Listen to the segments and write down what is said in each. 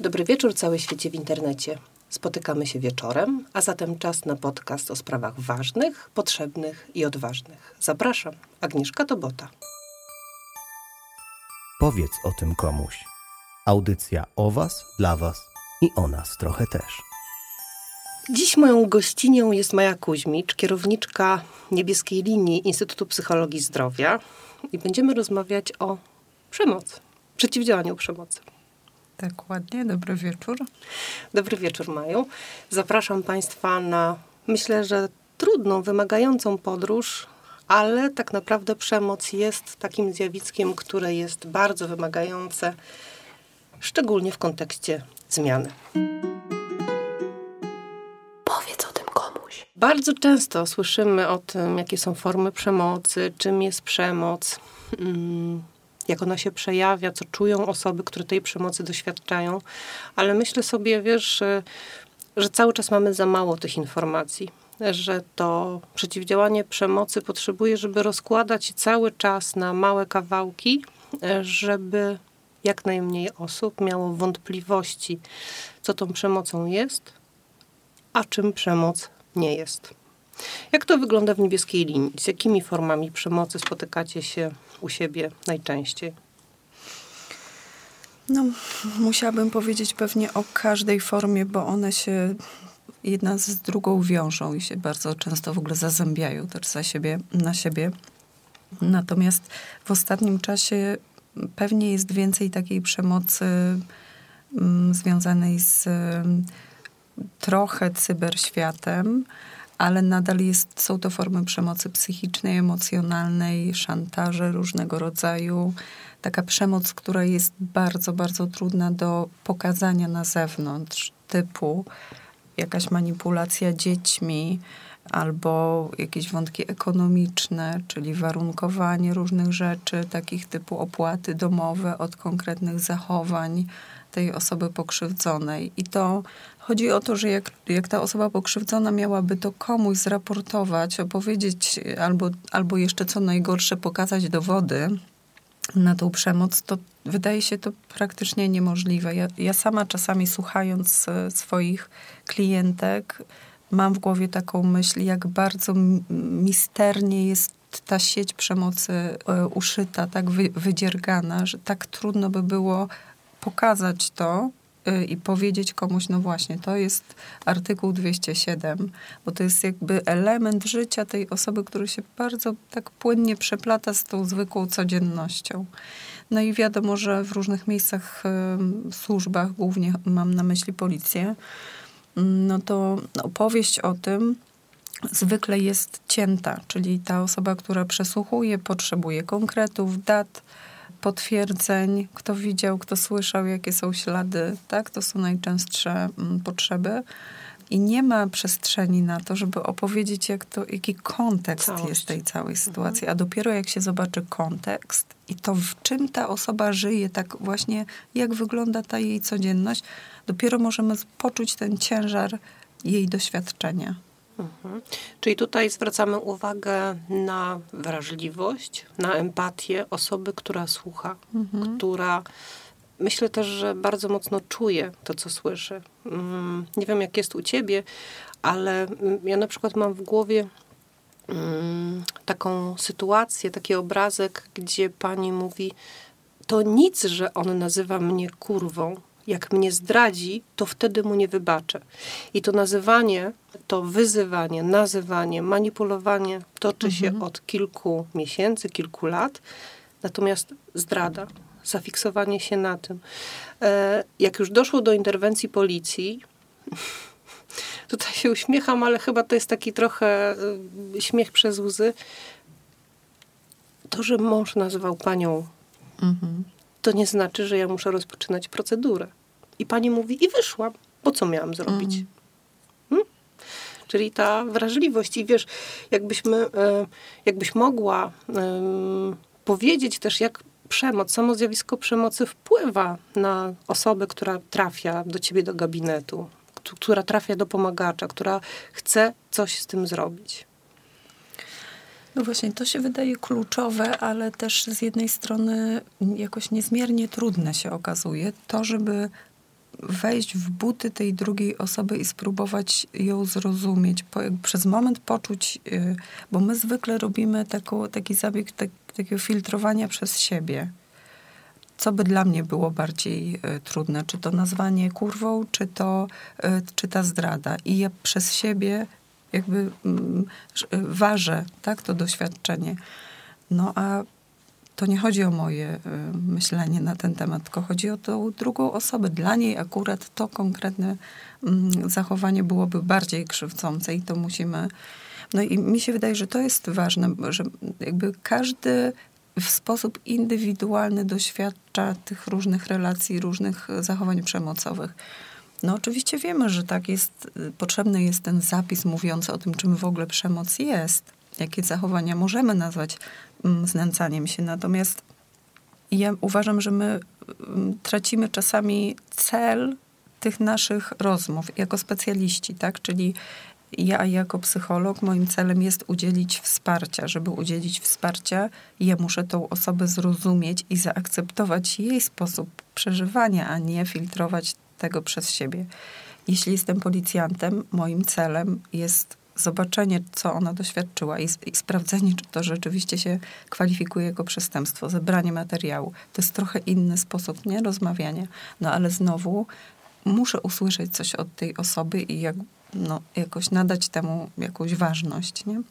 Dobry wieczór, całe świecie w internecie. Spotykamy się wieczorem, a zatem czas na podcast o sprawach ważnych, potrzebnych i odważnych. Zapraszam, Agnieszka Tobota. Powiedz o tym komuś. Audycja o Was, dla Was i o nas trochę też. Dziś moją gościnią jest Maja Kuźmicz, kierowniczka niebieskiej linii Instytutu Psychologii Zdrowia i będziemy rozmawiać o przemocy, przeciwdziałaniu przemocy. Tak, ładnie. Dobry wieczór. Dobry wieczór, Maju. Zapraszam Państwa na, myślę, że trudną, wymagającą podróż, ale tak naprawdę przemoc jest takim zjawiskiem, które jest bardzo wymagające, szczególnie w kontekście zmiany. Powiedz o tym komuś. Bardzo często słyszymy o tym, jakie są formy przemocy, czym jest przemoc. Jak ona się przejawia, co czują osoby, które tej przemocy doświadczają. Ale myślę sobie, wiesz, że cały czas mamy za mało tych informacji. Że to przeciwdziałanie przemocy potrzebuje, żeby rozkładać cały czas na małe kawałki, żeby jak najmniej osób miało wątpliwości, co tą przemocą jest, a czym przemoc nie jest. Jak to wygląda w niebieskiej linii? Z jakimi formami przemocy spotykacie się u siebie najczęściej? No, musiałabym powiedzieć pewnie o każdej formie, bo one się jedna z drugą wiążą i się bardzo często w ogóle zazębiają też za siebie, na siebie. Natomiast w ostatnim czasie pewnie jest więcej takiej przemocy mm, związanej z mm, trochę cyberświatem, ale nadal jest, są to formy przemocy psychicznej, emocjonalnej, szantaże różnego rodzaju. Taka przemoc, która jest bardzo, bardzo trudna do pokazania na zewnątrz, typu jakaś manipulacja dziećmi, albo jakieś wątki ekonomiczne, czyli warunkowanie różnych rzeczy, takich typu opłaty domowe od konkretnych zachowań tej osoby pokrzywdzonej. I to chodzi o to, że jak, jak ta osoba pokrzywdzona miałaby to komuś zraportować, opowiedzieć albo, albo jeszcze co najgorsze pokazać dowody na tą przemoc, to wydaje się to praktycznie niemożliwe. Ja, ja sama czasami słuchając e, swoich klientek, mam w głowie taką myśl, jak bardzo misternie jest ta sieć przemocy e, uszyta, tak wydziergana, że tak trudno by było pokazać to y, i powiedzieć komuś, no właśnie, to jest artykuł 207, bo to jest jakby element życia tej osoby, który się bardzo tak płynnie przeplata z tą zwykłą codziennością. No i wiadomo, że w różnych miejscach, w służbach, głównie mam na myśli policję, mm, no to opowieść o tym zwykle jest cięta, czyli ta osoba, która przesłuchuje, potrzebuje konkretów, dat, potwierdzeń, kto widział, kto słyszał, jakie są ślady, tak? To są najczęstsze mm, potrzeby. I nie ma przestrzeni na to, żeby opowiedzieć, jak to, jaki kontekst Całość. jest tej całej mhm. sytuacji. Mhm. A dopiero jak się zobaczy kontekst i to, w czym ta osoba żyje, tak właśnie, jak wygląda ta jej codzienność, dopiero możemy poczuć ten ciężar jej doświadczenia. Mhm. Czyli tutaj zwracamy uwagę na wrażliwość, na empatię osoby, która słucha, mhm. która myślę też, że bardzo mocno czuje to, co słyszy. Mm, nie wiem, jak jest u ciebie, ale mm, ja na przykład mam w głowie mm, taką sytuację, taki obrazek, gdzie pani mówi, to nic, że on nazywa mnie kurwą, jak mnie zdradzi, to wtedy mu nie wybaczę. I to nazywanie, to wyzywanie, nazywanie, manipulowanie toczy się mhm. od kilku miesięcy, kilku lat. Natomiast zdrada, zafiksowanie się na tym. E, jak już doszło do interwencji policji, tutaj się uśmiecham, ale chyba to jest taki trochę e, śmiech przez łzy. To, że mąż nazywał panią mhm to nie znaczy, że ja muszę rozpoczynać procedurę. I pani mówi, i wyszłam. Po co miałam zrobić? Mm. Hmm? Czyli ta wrażliwość. I wiesz, jakbyśmy, e, jakbyś mogła powiedzieć też, jak przemoc, samo zjawisko przemocy wpływa na osobę, która trafia do ciebie do gabinetu, która trafia do pomagacza, która chce coś z tym zrobić. No właśnie, to się wydaje kluczowe, ale też z jednej strony jakoś niezmiernie trudne się okazuje to, żeby wejść w buty tej drugiej osoby i spróbować ją zrozumieć, po, przez moment poczuć, y, bo my zwykle robimy taką, taki zabieg tak, takiego filtrowania przez siebie. Co by dla mnie było bardziej y, trudne? Czy to nazwanie kurwą, czy to, y, czy ta zdrada? I ja przez siebie jakby mm, ważę, tak, to doświadczenie. No a to nie chodzi o moje y, myślenie na ten temat, tylko chodzi o tą drugą osobę. Dla niej akurat to konkretne mm, zachowanie byłoby bardziej krzywdzące i to musimy. No i mi się wydaje, że to jest ważne, że jakby każdy w sposób indywidualny doświadcza tych różnych relacji, różnych zachowań przemocowych. No oczywiście wiemy, że tak jest, potrzebny jest ten zapis mówiący o tym, czym w ogóle przemoc jest, jakie zachowania możemy nazwać znęcaniem się. Natomiast ja uważam, że my mm, tracimy czasami cel tych naszych rozmów jako specjaliści, tak? Czyli ja jako psycholog, moim celem jest udzielić wsparcia. Żeby udzielić wsparcia, ja muszę tą osobę zrozumieć i zaakceptować jej sposób przeżywania, a nie filtrować tego przez siebie. Jeśli jestem policjantem, moim celem jest zobaczenie, co ona doświadczyła i, i, sprawdzenie, czy to rzeczywiście się kwalifikuje jako przestępstwo, zebranie materiału. To jest trochę inny sposób, nie? Rozmawiania. No ale znowu muszę usłyszeć coś od tej osoby i jak, no, jakoś nadać temu jakąś ważność, nie?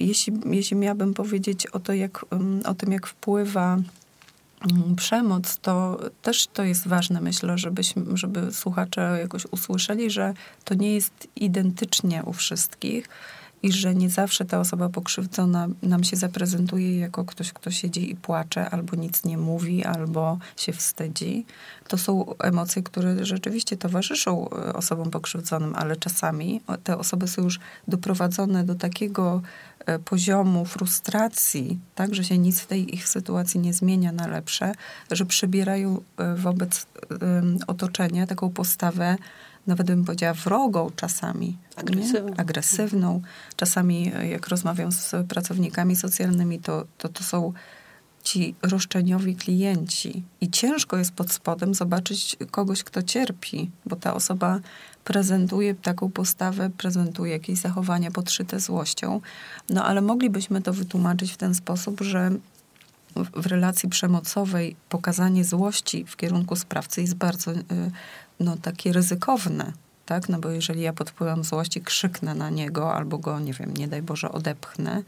Jeśli, jeśli miałabym powiedzieć o, to, jak, o tym, jak wpływa przemoc, to też to jest ważne, myślę, żebyśmy, żeby słuchacze jakoś usłyszeli, że to nie jest identycznie u wszystkich i że nie zawsze ta osoba pokrzywdzona nam się zaprezentuje jako ktoś, kto siedzi i płacze, albo nic nie mówi, albo się wstydzi. To są emocje, które rzeczywiście towarzyszą e, osobom pokrzywdzonym, ale czasami te osoby są już doprowadzone do takiego e, poziomu frustracji, tak, że się nic w tej ich sytuacji nie zmienia na lepsze, że przybierają e, wobec otoczenia taką postawę nawet bym powiedziała wrogą czasami. Agresywną. Agresywną. Czasami jak rozmawiam z pracownikami socjalnymi, to, to, to są ci roszczeniowi klienci. I ciężko jest pod spodem zobaczyć kogoś, kto cierpi, bo ta osoba prezentuje taką postawę, prezentuje jakieś zachowania podszyte złością. No ale moglibyśmy to wytłumaczyć w ten sposób, że w relacji przemocowej pokazanie złości w kierunku sprawcy jest bardzo y, no, takie ryzykowne, tak? No bo jeżeli ja pod wpływem złości krzyknę na niego albo go, nie wiem, nie daj Boże, odepchnę,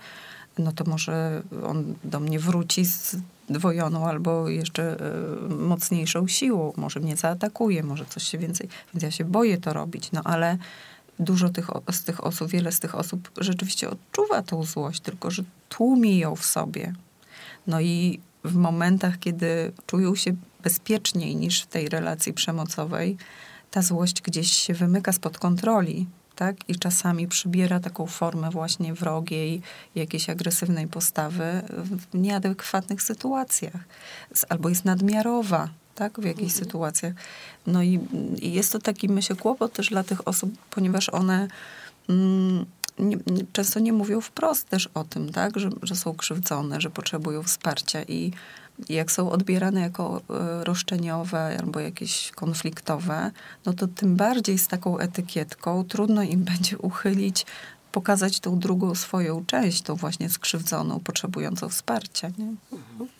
no to może on do mnie wróci z dwojoną albo jeszcze y, mocniejszą siłą. Może mnie zaatakuje, może coś się więcej. Więc ja się boję to robić. No ale dużo tych, z tych osób, wiele z tych osób rzeczywiście odczuwa tą złość, tylko że tłumi ją w sobie. No i w momentach, kiedy czują się bezpieczniej niż w tej relacji przemocowej, ta złość gdzieś się wymyka spod kontroli, tak? I czasami przybiera taką formę właśnie wrogiej, jakiejś agresywnej postawy w nieadekwatnych sytuacjach. Albo jest nadmiarowa, tak? W jakichś mhm. sytuacjach. No i, i, jest to taki, myślę, kłopot też dla tych osób, ponieważ one mm, nie, często nie mówią wprost też o tym, tak? Że, że są krzywdzone, że potrzebują wsparcia i jak są odbierane jako e, roszczeniowe albo jakieś konfliktowe, no to tym bardziej z taką etykietką trudno im będzie uchylić, pokazać tą drugą swoją część, tą właśnie skrzywdzoną, potrzebującą wsparcia. Nie? Mhm.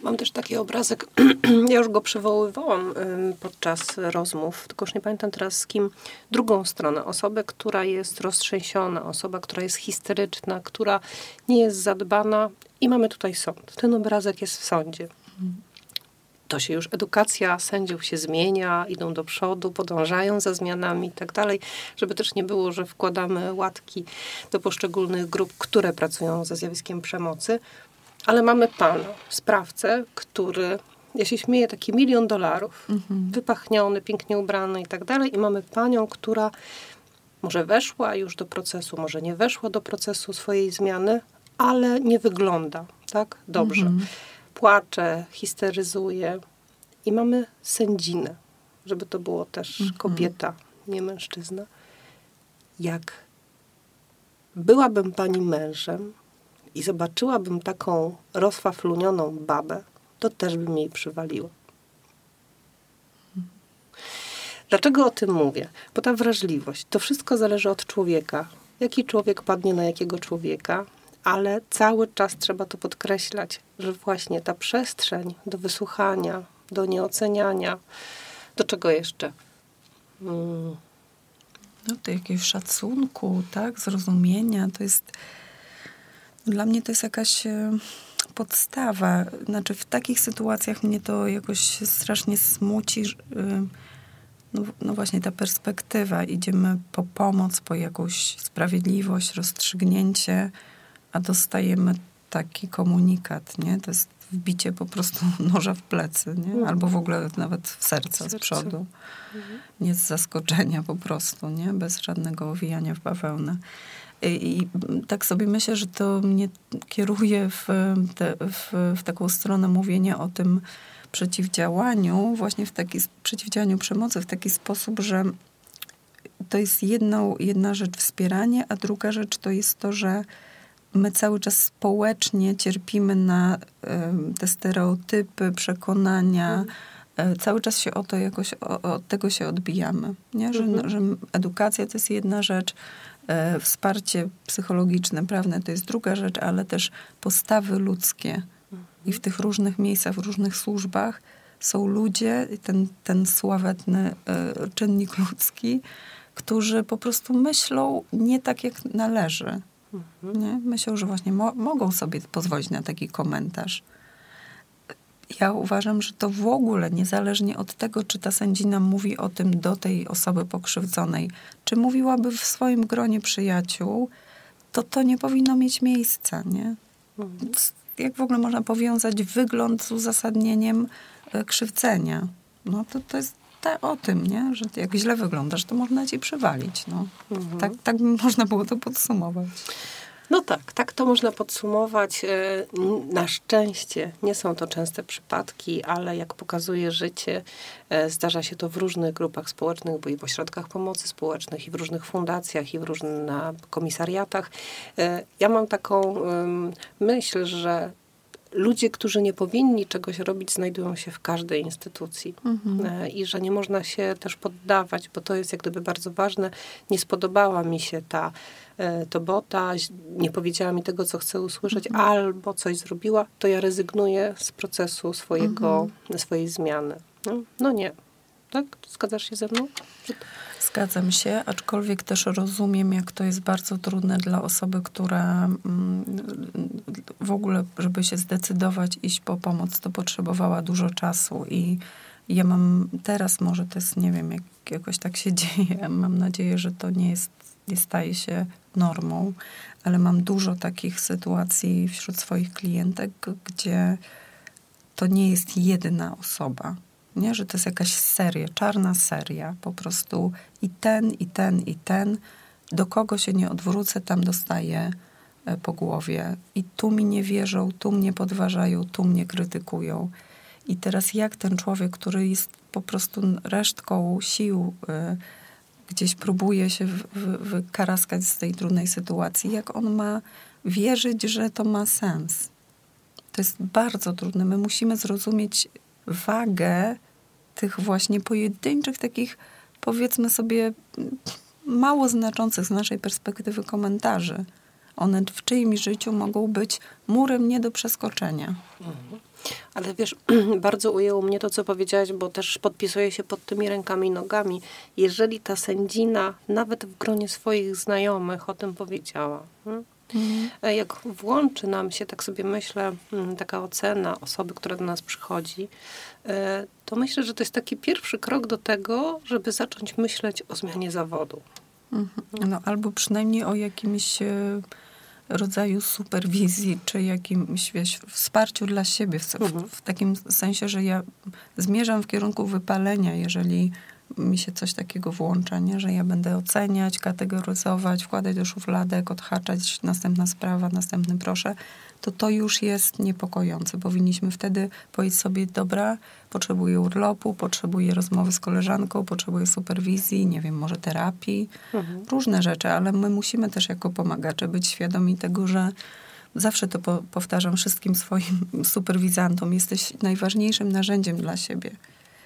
Mam też taki obrazek, ja już go przywoływałam podczas rozmów, tylko już nie pamiętam teraz z kim. Drugą stronę, osobę, która jest roztrzęsiona, osoba, która jest histeryczna, która nie jest zadbana i mamy tutaj sąd. Ten obrazek jest w sądzie. To się już edukacja sędziów się zmienia, idą do przodu, podążają za zmianami i tak dalej, żeby też nie było, że wkładamy łatki do poszczególnych grup, które pracują ze zjawiskiem przemocy. Ale mamy pana, sprawcę, który, ja się śmieję, taki milion dolarów, mhm. wypachniony, pięknie ubrany i tak dalej. I mamy panią, która może weszła już do procesu, może nie weszła do procesu swojej zmiany, ale nie wygląda tak dobrze. Mhm. Płacze, histeryzuje. I mamy sędzinę, żeby to było też mhm. kobieta, nie mężczyzna. Jak byłabym pani mężem i zobaczyłabym taką rozfaflunioną babę, to też by mi jej przywaliło. Dlaczego o tym mówię? Bo ta wrażliwość, to wszystko zależy od człowieka. Jaki człowiek padnie na jakiego człowieka, ale cały czas trzeba to podkreślać, że właśnie ta przestrzeń do wysłuchania, do nieoceniania, do czego jeszcze? Mm. No to jakiegoś szacunku, tak, zrozumienia, to jest dla mnie to jest jakaś e, podstawa. Znaczy w takich sytuacjach mnie to jakoś strasznie smuci, e, no, no, właśnie ta perspektywa. Idziemy po pomoc, po jakąś sprawiedliwość, rozstrzygnięcie, a dostajemy taki komunikat, nie? To jest wbicie po prostu noża w plecy, nie? Mhm. Albo w ogóle nawet w serce, z przodu. Mhm. Nie z zaskoczenia po prostu, nie? Bez żadnego owijania w bawełnę. I, I, tak sobie myślę, że to mnie kieruje w, te, w, w taką stronę mówienia o tym przeciwdziałaniu, właśnie w taki przeciwdziałaniu przemocy w taki sposób, że to jest jedną, jedna rzecz wspieranie, a druga rzecz to jest to, że my cały czas społecznie cierpimy na te stereotypy, przekonania. Mhm. Cały czas się o to jakoś, od tego się odbijamy. Nie? Że, mhm. że edukacja to jest jedna rzecz, e, wsparcie psychologiczne, prawne to jest druga rzecz, ale też postawy ludzkie. Mhm. I w tych różnych miejscach, w różnych służbach są ludzie, ten, ten sławetny e, czynnik ludzki, którzy po prostu myślą nie tak, jak należy. Nie? Myślą, że właśnie mo mogą sobie pozwolić na taki komentarz. Ja uważam, że to w ogóle, niezależnie od tego, czy ta sędzina mówi o tym do tej osoby pokrzywdzonej, czy mówiłaby w swoim gronie przyjaciół, to to nie powinno mieć miejsca, nie? Mhm. Jak w ogóle można powiązać wygląd z uzasadnieniem e, krzywdzenia? No to, to jest te, o tym, nie? Że jak źle wyglądasz, to można ci przywalić. No. Mhm. Tak, tak można było to podsumować. No tak, tak to można podsumować. E, na szczęście nie są to częste przypadki, ale jak pokazuje życie, e, zdarza się to w różnych grupach społecznych, bo i w ośrodkach pomocy społecznych, i w różnych fundacjach, i w różnych komisariatach. E, ja mam taką myśl, że ludzie, którzy nie powinni czegoś robić, znajdują się w każdej instytucji. Mhm. E, I że nie można się też poddawać, bo to jest jak gdyby bardzo ważne. Nie spodobała mi się ta e, to bota, nie powiedziała mi tego, co chcę usłyszeć, mhm. albo coś zrobiła, to ja rezygnuję z procesu swojego, mhm. swojej zmiany. No, no nie. Tak? Zgadzasz się ze mną? Zgadzam się, aczkolwiek też rozumiem, jak to jest bardzo trudne dla osoby, która mm, w ogóle, żeby się zdecydować iść po pomoc, to potrzebowała dużo czasu i ja mam teraz, może to jest, nie wiem, jak jakoś tak się dzieje, mam nadzieję, że to nie jest, nie staje się normą, ale mam dużo takich sytuacji wśród swoich klientek, gdzie to nie jest jedna osoba nie? Że to jest jakaś seria, czarna seria, po prostu i ten, i ten, i ten. Do kogo się nie odwrócę, tam dostaję e, po głowie. I tu mi nie wierzą, tu mnie podważają, tu mnie krytykują. I teraz jak ten człowiek, który jest po prostu resztką sił, y, gdzieś próbuje się wykaraskać z tej trudnej sytuacji, jak on ma wierzyć, że to ma sens? To jest bardzo trudne. My musimy zrozumieć wagę tych właśnie pojedynczych, takich powiedzmy sobie mało znaczących z naszej perspektywy komentarzy. One w czyimś życiu mogą być murem nie do przeskoczenia. Mhm. Ale wiesz, bardzo ujęło mnie to, co powiedziałaś, bo też podpisuję się pod tymi rękami i nogami. Jeżeli ta sędzina nawet w gronie swoich znajomych o tym powiedziała, hmm? Mhm. Jak włączy nam się, tak sobie myślę, mm, taka ocena osoby, która do nas przychodzi, e, to myślę, że to jest taki pierwszy krok do tego, żeby zacząć myśleć o zmianie zawodu. Mhm. No, albo przynajmniej o jakimś e, rodzaju superwizji, czy jakimś wiesz, wsparciu dla siebie, w, mhm. w, takim sensie, że ja zmierzam w kierunku wypalenia, jeżeli mi się coś takiego włącza, nie? że ja będę oceniać, kategoryzować, wkładać do szufladek, odhaczać, następna sprawa, następny proszę, to to już jest niepokojące. Powinniśmy wtedy powiedzieć sobie, dobra, potrzebuję urlopu, potrzebuję rozmowy z koleżanką, potrzebuję superwizji, nie wiem, może terapii, mhm. różne rzeczy, ale my musimy też jako pomagacze być świadomi tego, że zawsze to po, powtarzam wszystkim swoim superwizantom, jesteś najważniejszym narzędziem dla siebie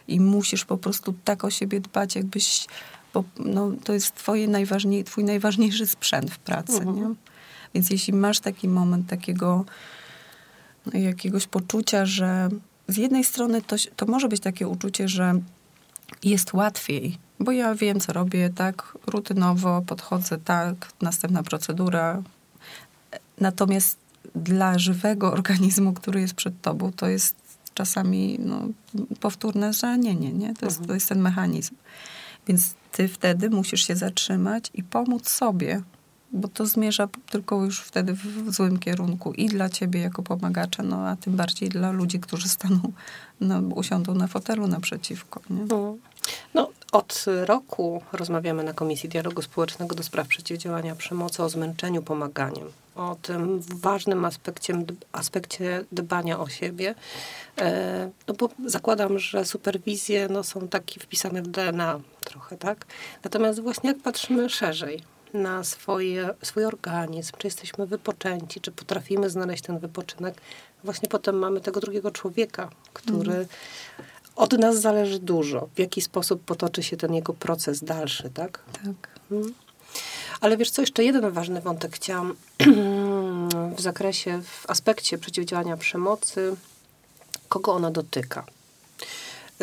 i musisz po prostu tak o siebie dbać, jakbyś, bo no, to jest twoje najważniej, twój najważniejszy sprzęt w pracy, mhm. nie? Więc jeśli masz taki moment takiego no, jakiegoś poczucia, że z jednej strony to, to może być takie uczucie, że jest łatwiej, bo ja wiem, co robię, tak, rutynowo podchodzę, tak, następna procedura. Natomiast dla żywego organizmu, który jest przed tobą, to jest czasami no, powtórne zranienie, nie? To jest, mhm. to jest ten mechanizm. Więc ty wtedy musisz się zatrzymać i pomóc sobie, bo to zmierza tylko już wtedy w złym kierunku i dla ciebie jako pomagacza, no a tym bardziej dla ludzi, którzy staną, no, usiądą na fotelu naprzeciwko. Nie? No. no, od roku rozmawiamy na Komisji Dialogu Społecznego do spraw przeciwdziałania przemocy o zmęczeniu pomaganiem. O tym ważnym aspekcie, aspekcie dbania o siebie. E, no bo zakładam, że superwizje no, są takie wpisane w DNA trochę, tak? Natomiast właśnie jak patrzymy szerzej, na swoje, swój organizm, czy jesteśmy wypoczęci, czy potrafimy znaleźć ten wypoczynek. Właśnie potem mamy tego drugiego człowieka, który mm. od nas zależy dużo, w jaki sposób potoczy się ten jego proces dalszy, tak? Tak. Mm. Ale wiesz co, jeszcze jeden ważny wątek chciałam w zakresie, w aspekcie przeciwdziałania przemocy, kogo ona dotyka.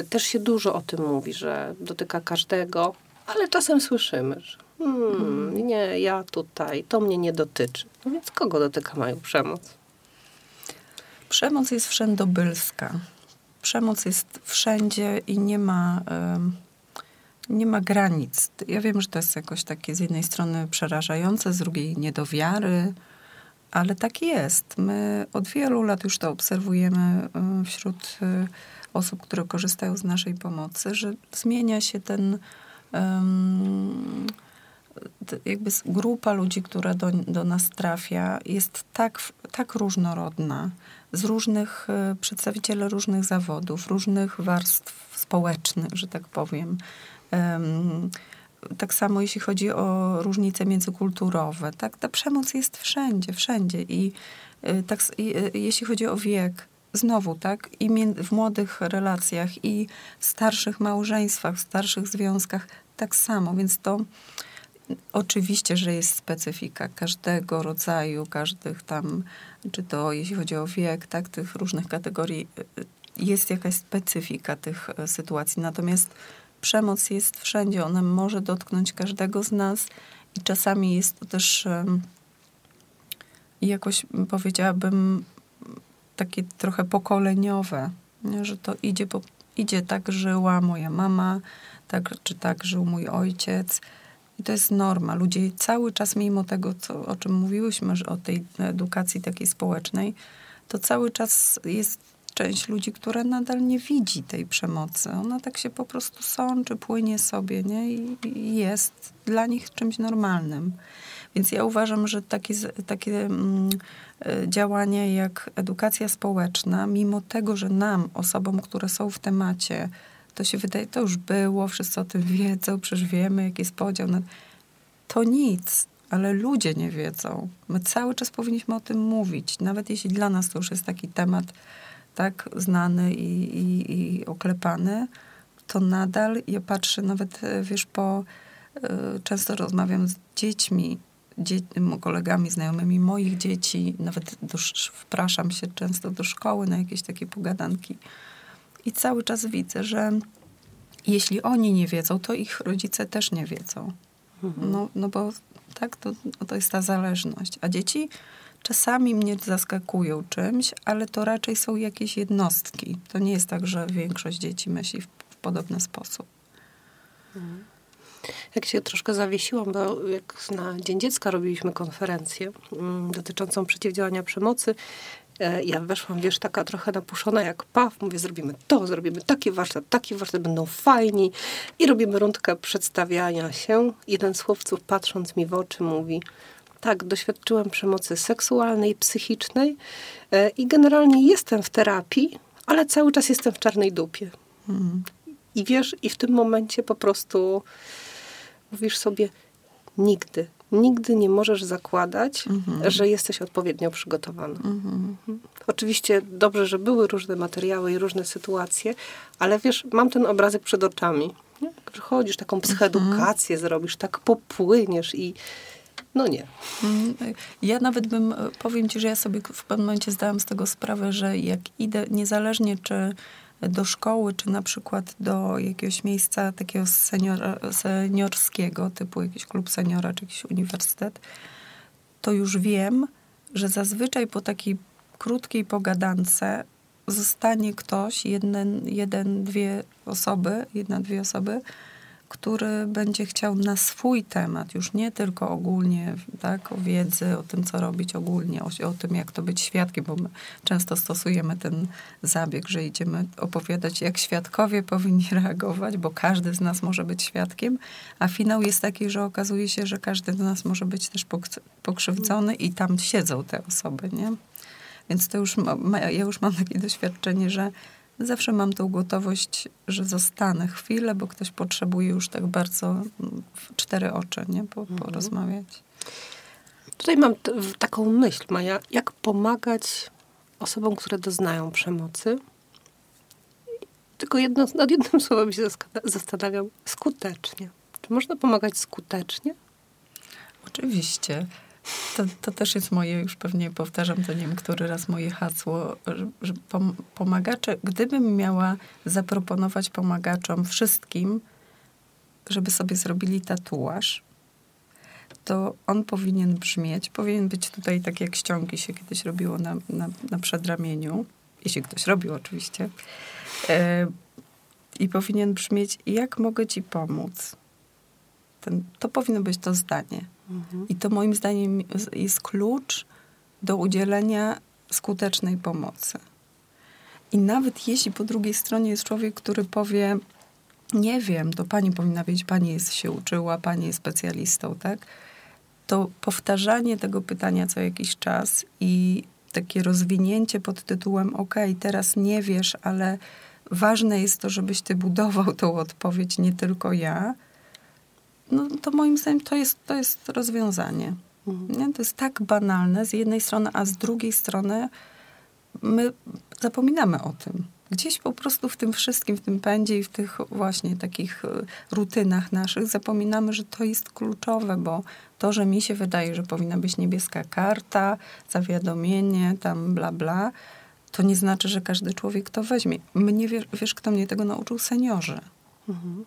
Też się dużo o tym mówi, że dotyka każdego, ale czasem słyszymy, że hmm, nie, ja tutaj, to mnie nie dotyczy. No więc kogo dotyka mają przemoc? Przemoc jest wszędobylska. Przemoc jest wszędzie i nie ma, nie ma granic. Ja wiem, że to jest jakoś takie z jednej strony przerażające, z drugiej niedowiary, ale tak jest. My od wielu lat już to obserwujemy wśród y, osób, które korzystają z naszej pomocy, że zmienia się ten jakby grupa ludzi, która do, do nas trafia, jest tak, tak różnorodna, z różnych e, przedstawicieli różnych zawodów, różnych warstw społecznych, że tak powiem. Tak samo jeśli chodzi o różnice międzykulturowe, tak, ta przemoc jest wszędzie, wszędzie i e, tak, e, jeśli chodzi o wiek, znowu, tak, i w młodych relacjach, i w starszych małżeństwach, w starszych związkach, tak samo, więc to Oczywiście, że jest specyfika każdego rodzaju, każdych tam, czy to jeśli chodzi o wiek, tak, tych różnych kategorii, y, jest jakaś specyfika tych e, sytuacji. Natomiast przemoc jest wszędzie, ona może dotknąć każdego z nas i czasami jest to też jakoś powiedziałabym takie trochę pokoleniowe, że to idzie, bo idzie tak żyła moja mama, tak, czy tak żył mój ojciec, i to jest norma. Ludzie cały czas, mimo tego, co, o czym mówiłyśmy, że o tej edukacji takiej społecznej, to cały czas jest część ludzi, która nadal nie widzi tej przemocy. Ona tak się po prostu sączy, płynie sobie, nie? I jest dla nich czymś normalnym. Więc ja uważam, że takie, takie mm, e, działania jak edukacja społeczna, mimo tego, że nam, osobom, które są w temacie, to się wydaje, to już było, wszyscy o tym wiedzą, przecież wiemy, jaki jest podział. Na... To nic, ale ludzie nie wiedzą. My cały czas powinniśmy o tym mówić, nawet jeśli dla nas to już jest taki temat tak znany i, i, i oklepany, to nadal ja patrzę nawet, e, wiesz, po e, często rozmawiam z dziećmi, dzie, kolegami, znajomymi moich dzieci, nawet do, wpraszam się często do szkoły na jakieś takie pogadanki i cały czas widzę, że jeśli oni nie wiedzą, to ich rodzice też nie wiedzą. Mhm. No, no bo tak, to, no to jest ta zależność. A dzieci czasami mnie zaskakują czymś, ale to raczej są jakieś jednostki. To nie jest tak, że większość dzieci myśli w, w podobny sposób. Mhm. Jak się troszkę zawiesiłam, bo jak na Dzień Dziecka robiliśmy konferencję mm, dotyczącą przeciwdziałania przemocy, E, ja weszłam, wiesz, taka trochę napuszona jak paw. Mówię, zrobimy to, zrobimy taki warsztat, taki warsztat, będą fajni. I robimy rundkę przedstawiania się. Jeden z chłopców, patrząc mi w oczy, mówi, tak, doświadczyłem przemocy seksualnej, psychicznej e, i generalnie jestem w terapii, ale cały czas jestem w czarnej dupie. Hmm. I wiesz, i w tym momencie po prostu mówisz sobie, nigdy nigdy nie możesz zakładać, mhm. że jesteś odpowiednio przygotowany. Mhm. Oczywiście dobrze, że były różne materiały i różne sytuacje, ale wiesz, mam ten obrazek przed oczami. Przychodzisz, taką psychoedukację mhm. zrobisz, tak popłyniesz i no nie. Mhm. Ja nawet bym, powiem ci, że ja sobie w pewnym momencie zdałam z tego sprawę, że jak idę, niezależnie czy do szkoły, czy na przykład do jakiegoś miejsca takiego senior, seniorskiego, typu jakiś klub seniora, czy jakiś uniwersytet, to już wiem, że zazwyczaj po takiej krótkiej pogadance zostanie ktoś, jeden, jeden dwie osoby, jedna, dwie osoby, który będzie chciał na swój temat, już nie tylko ogólnie, tak, o wiedzy, o tym, co robić ogólnie, o, o tym, jak to być świadkiem, bo my często stosujemy ten zabieg, że idziemy opowiadać, jak świadkowie powinni reagować, bo każdy z nas może być świadkiem, a finał jest taki, że okazuje się, że każdy z nas może być też pokrzywdzony i tam siedzą te osoby, nie? Więc to już, ma, ja już mam takie doświadczenie, że zawsze mam tą gotowość, że zostanę chwilę, bo ktoś potrzebuje już tak bardzo w cztery oczy, nie? Po, mhm. porozmawiać. Tutaj mam taką myśl, Maja, jak pomagać osobom, które doznają przemocy. Tylko jedno, nad jednym słowem się zastanawiam. Skutecznie. Czy można pomagać skutecznie? Oczywiście. To, to też jest moje, już pewnie powtarzam to nie wiem, który raz moje hasło, że, pomagacze, gdybym miała zaproponować pomagaczom wszystkim, żeby sobie zrobili tatuaż, to on powinien brzmieć, powinien być tutaj tak jak ściągi się kiedyś robiło na, na, na przedramieniu, jeśli ktoś robił oczywiście, e, i powinien brzmieć, jak mogę ci pomóc. Ten, to powinno być to zdanie. Mhm. I to moim zdaniem jest klucz do udzielenia skutecznej pomocy. I nawet jeśli po drugiej stronie jest człowiek, który powie, nie wiem, to pani powinna wiedzieć, pani jest, się uczyła, pani jest specjalistą, tak? To powtarzanie tego pytania co jakiś czas i takie rozwinięcie pod tytułem, ok, teraz nie wiesz, ale ważne jest to, żebyś ty budował tą odpowiedź, nie tylko ja, no to moim zdaniem to jest, to jest rozwiązanie. Mhm. To jest tak banalne z jednej strony, a z drugiej strony my zapominamy o tym. Gdzieś po prostu w tym wszystkim, w tym pędzie i w tych właśnie takich e, rutynach naszych zapominamy, że to jest kluczowe, bo to, że mi się wydaje, że powinna być niebieska karta, zawiadomienie, tam bla bla, to nie znaczy, że każdy człowiek to weźmie. Mnie, wiesz, wiesz kto mnie tego nauczył? Seniorzy. Mhm.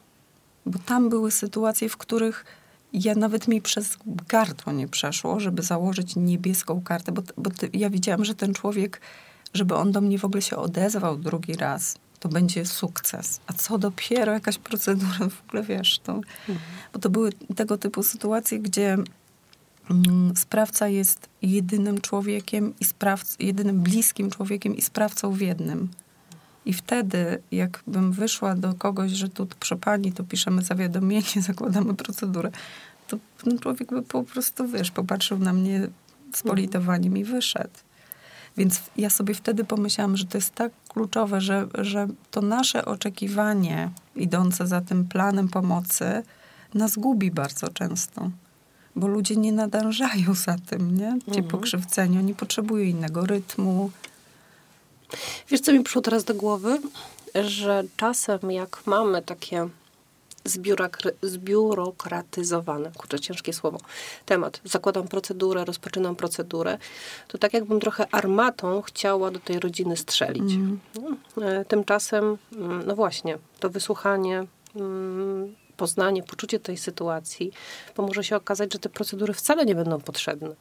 Bo tam były sytuacje, w których ja nawet mi przez gardło nie przeszło, żeby założyć niebieską kartę, bo, bo ja widziałam, że ten człowiek, żeby on do mnie w ogóle się odezwał drugi raz, to będzie sukces. A co dopiero jakaś procedura, w ogóle wiesz, to, bo to były tego typu sytuacje, gdzie mm, sprawca jest jedynym człowiekiem i sprawc, jedynym bliskim człowiekiem i sprawcą w jednym. I wtedy, jakbym wyszła do kogoś, że tu proszę pani, to piszemy zawiadomienie, zakładamy procedurę, to ten człowiek by po prostu, wiesz, popatrzył na mnie z politowaniem i wyszedł. Więc ja sobie wtedy pomyślałam, że to jest tak kluczowe, że, że to nasze oczekiwanie idące za tym planem pomocy nas gubi bardzo często. Bo ludzie nie nadążają za tym, nie? Ci mhm. pokrzywdzeni. Oni potrzebują innego rytmu, Wiesz, co mi przyszło teraz do głowy? Że czasem jak mamy takie zbiurokratyzowane, kurczę, ciężkie słowo, temat. Zakładam procedurę, rozpoczynam procedurę, to tak jakbym trochę armatą chciała do tej rodziny strzelić. Mm. Tymczasem, mm, no właśnie, to wysłuchanie, mm, poznanie, poczucie tej sytuacji, bo może się okazać, że te procedury wcale nie będą potrzebne.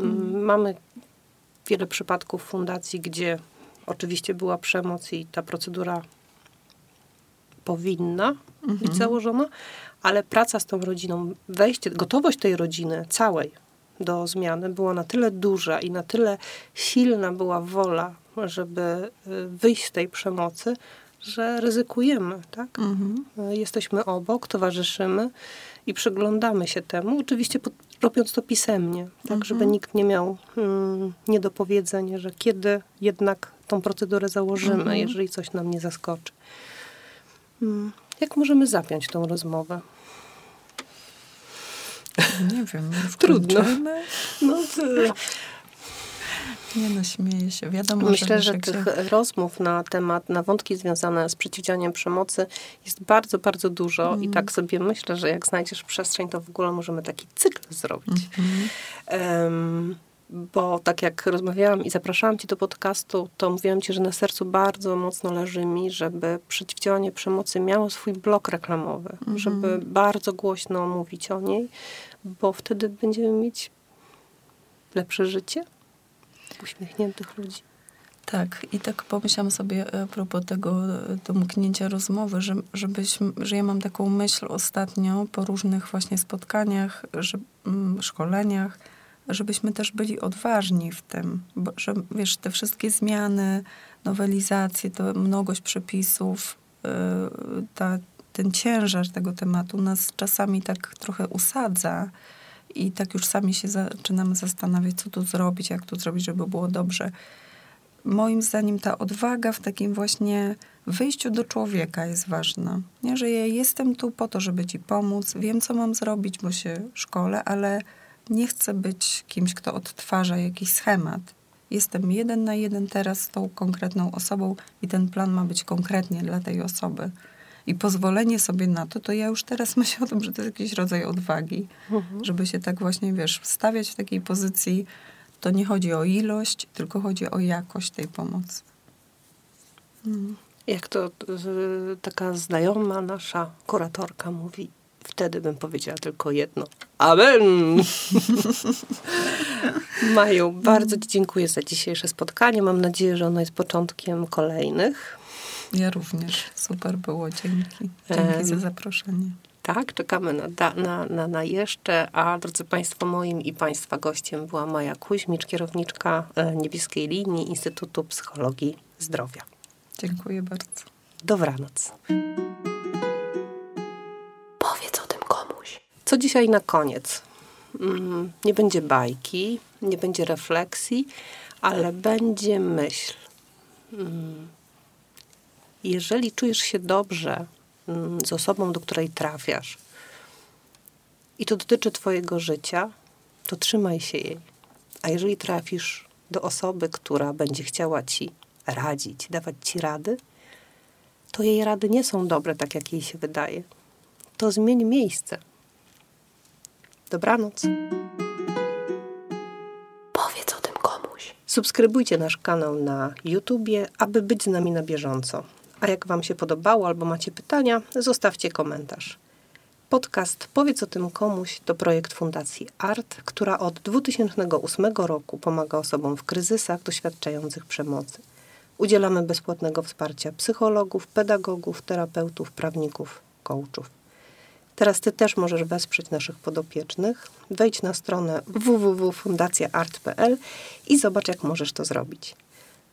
Mm. Mamy wiele przypadków fundacji, gdzie oczywiście była przemoc i ta procedura powinna mhm. być założona, ale praca z tą rodziną, wejście, gotowość tej rodziny całej do zmiany była na tyle duża i na tyle silna była wola, żeby y, wyjść z tej przemocy, że ryzykujemy, tak? Mhm. Jesteśmy obok, towarzyszymy i przyglądamy się temu. Oczywiście pod, robiąc to pisemnie, tak, mhm. żeby nikt nie miał hmm, niedopowiedzeń, że kiedy jednak tą procedurę założymy, mhm. jeżeli coś nam nie zaskoczy. Hmm. Jak możemy zapiąć tą rozmowę? Nie wiem. Trudno. No, Nie no, śmieję się. Wiadomo, Myślę, że, że tych się... rozmów na temat, na wątki związane z przeciwdziałaniem przemocy jest bardzo, bardzo dużo Mhm. i tak sobie myślę, że jak znajdziesz przestrzeń, to w ogóle możemy taki cykl zrobić. Mhm. Em, bo tak jak rozmawiałam i zapraszałam cię do podcastu, to mówiłam ci, że na sercu bardzo mocno leży mi, żeby przeciwdziałanie przemocy miało swój blok reklamowy, Mhm. żeby bardzo głośno mówić o niej, bo wtedy będziemy mieć lepsze życie, uśmiechniętych ludzi. Tak, i tak pomyślałam sobie a propos tego e, domknięcia rozmowy, że, żebyśmy, że ja mam taką myśl ostatnio po różnych właśnie spotkaniach, że, mm, szkoleniach, żebyśmy też byli odważni w tym, bo, że wiesz, te wszystkie zmiany, nowelizacje, to mnogość przepisów, yy, ta, ten ciężar tego tematu nas czasami tak trochę usadza i tak już sami się zaczynamy zastanawiać, co tu zrobić, jak tu zrobić, żeby było dobrze moim zdaniem ta odwaga w takim właśnie wyjściu do człowieka jest ważna. Nie, że ja jestem tu po to, żeby ci pomóc, wiem, co mam zrobić, bo się szkolę, ale nie chcę być kimś, kto odtwarza jakiś schemat. Jestem jeden na jeden teraz z tą konkretną osobą i ten plan ma być konkretnie dla tej osoby. I pozwolenie sobie na to, to ja już teraz myślę o tym, że to jest jakiś rodzaj odwagi, żeby się tak właśnie, wiesz, stawiać w takiej pozycji, to nie chodzi o ilość, tylko chodzi o jakość tej pomocy. Mm. Jak to y, taka znajoma nasza kuratorka mówi, wtedy bym powiedziała tylko jedno. Amen! Maju, bardzo Ci dziękuję za dzisiejsze spotkanie. Mam nadzieję, że ono jest początkiem kolejnych. Ja również. Super było. Dzięki. Dzięki za zaproszenie. Tak, czekamy na, da- na, na, na jeszcze. A drodzy Państwo, moim i Państwa gościem była Maja Kuźmicz, kierowniczka e, Niebieskiej Linii Instytutu Psychologii Zdrowia. Dziękuję bardzo. Dobranoc. Co dzisiaj na koniec? Mm, Nie będzie bajki, nie będzie refleksji, ale będzie myśl. Mm, Jeżeli czujesz się dobrze mm, z osobą, do której trafiasz, i to dotyczy Twojego życia, to trzymaj się jej. A jeżeli trafisz do osoby, która będzie chciała Ci radzić, dawać Ci rady, to jej rady nie są dobre, tak jak jej się wydaje. To zmień miejsce. Dobranoc. Powiedz o tym komuś. Subskrybujcie nasz kanał na YouTubie, aby być z nami na bieżąco. A jak Wam się podobało albo macie pytania, zostawcie komentarz. Podcast Powiedz o tym komuś to projekt Fundacji ART, która od 2008 roku pomaga osobom w kryzysach doświadczających przemocy. Udzielamy bezpłatnego wsparcia psychologów, pedagogów, terapeutów, prawników, coachów. Teraz Ty też możesz wesprzeć naszych podopiecznych. Wejdź na stronę www.fundacjaart.pl i zobacz, jak możesz to zrobić.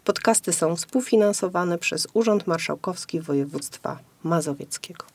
Podcasty są współfinansowane przez Urząd Marszałkowski Województwa Mazowieckiego.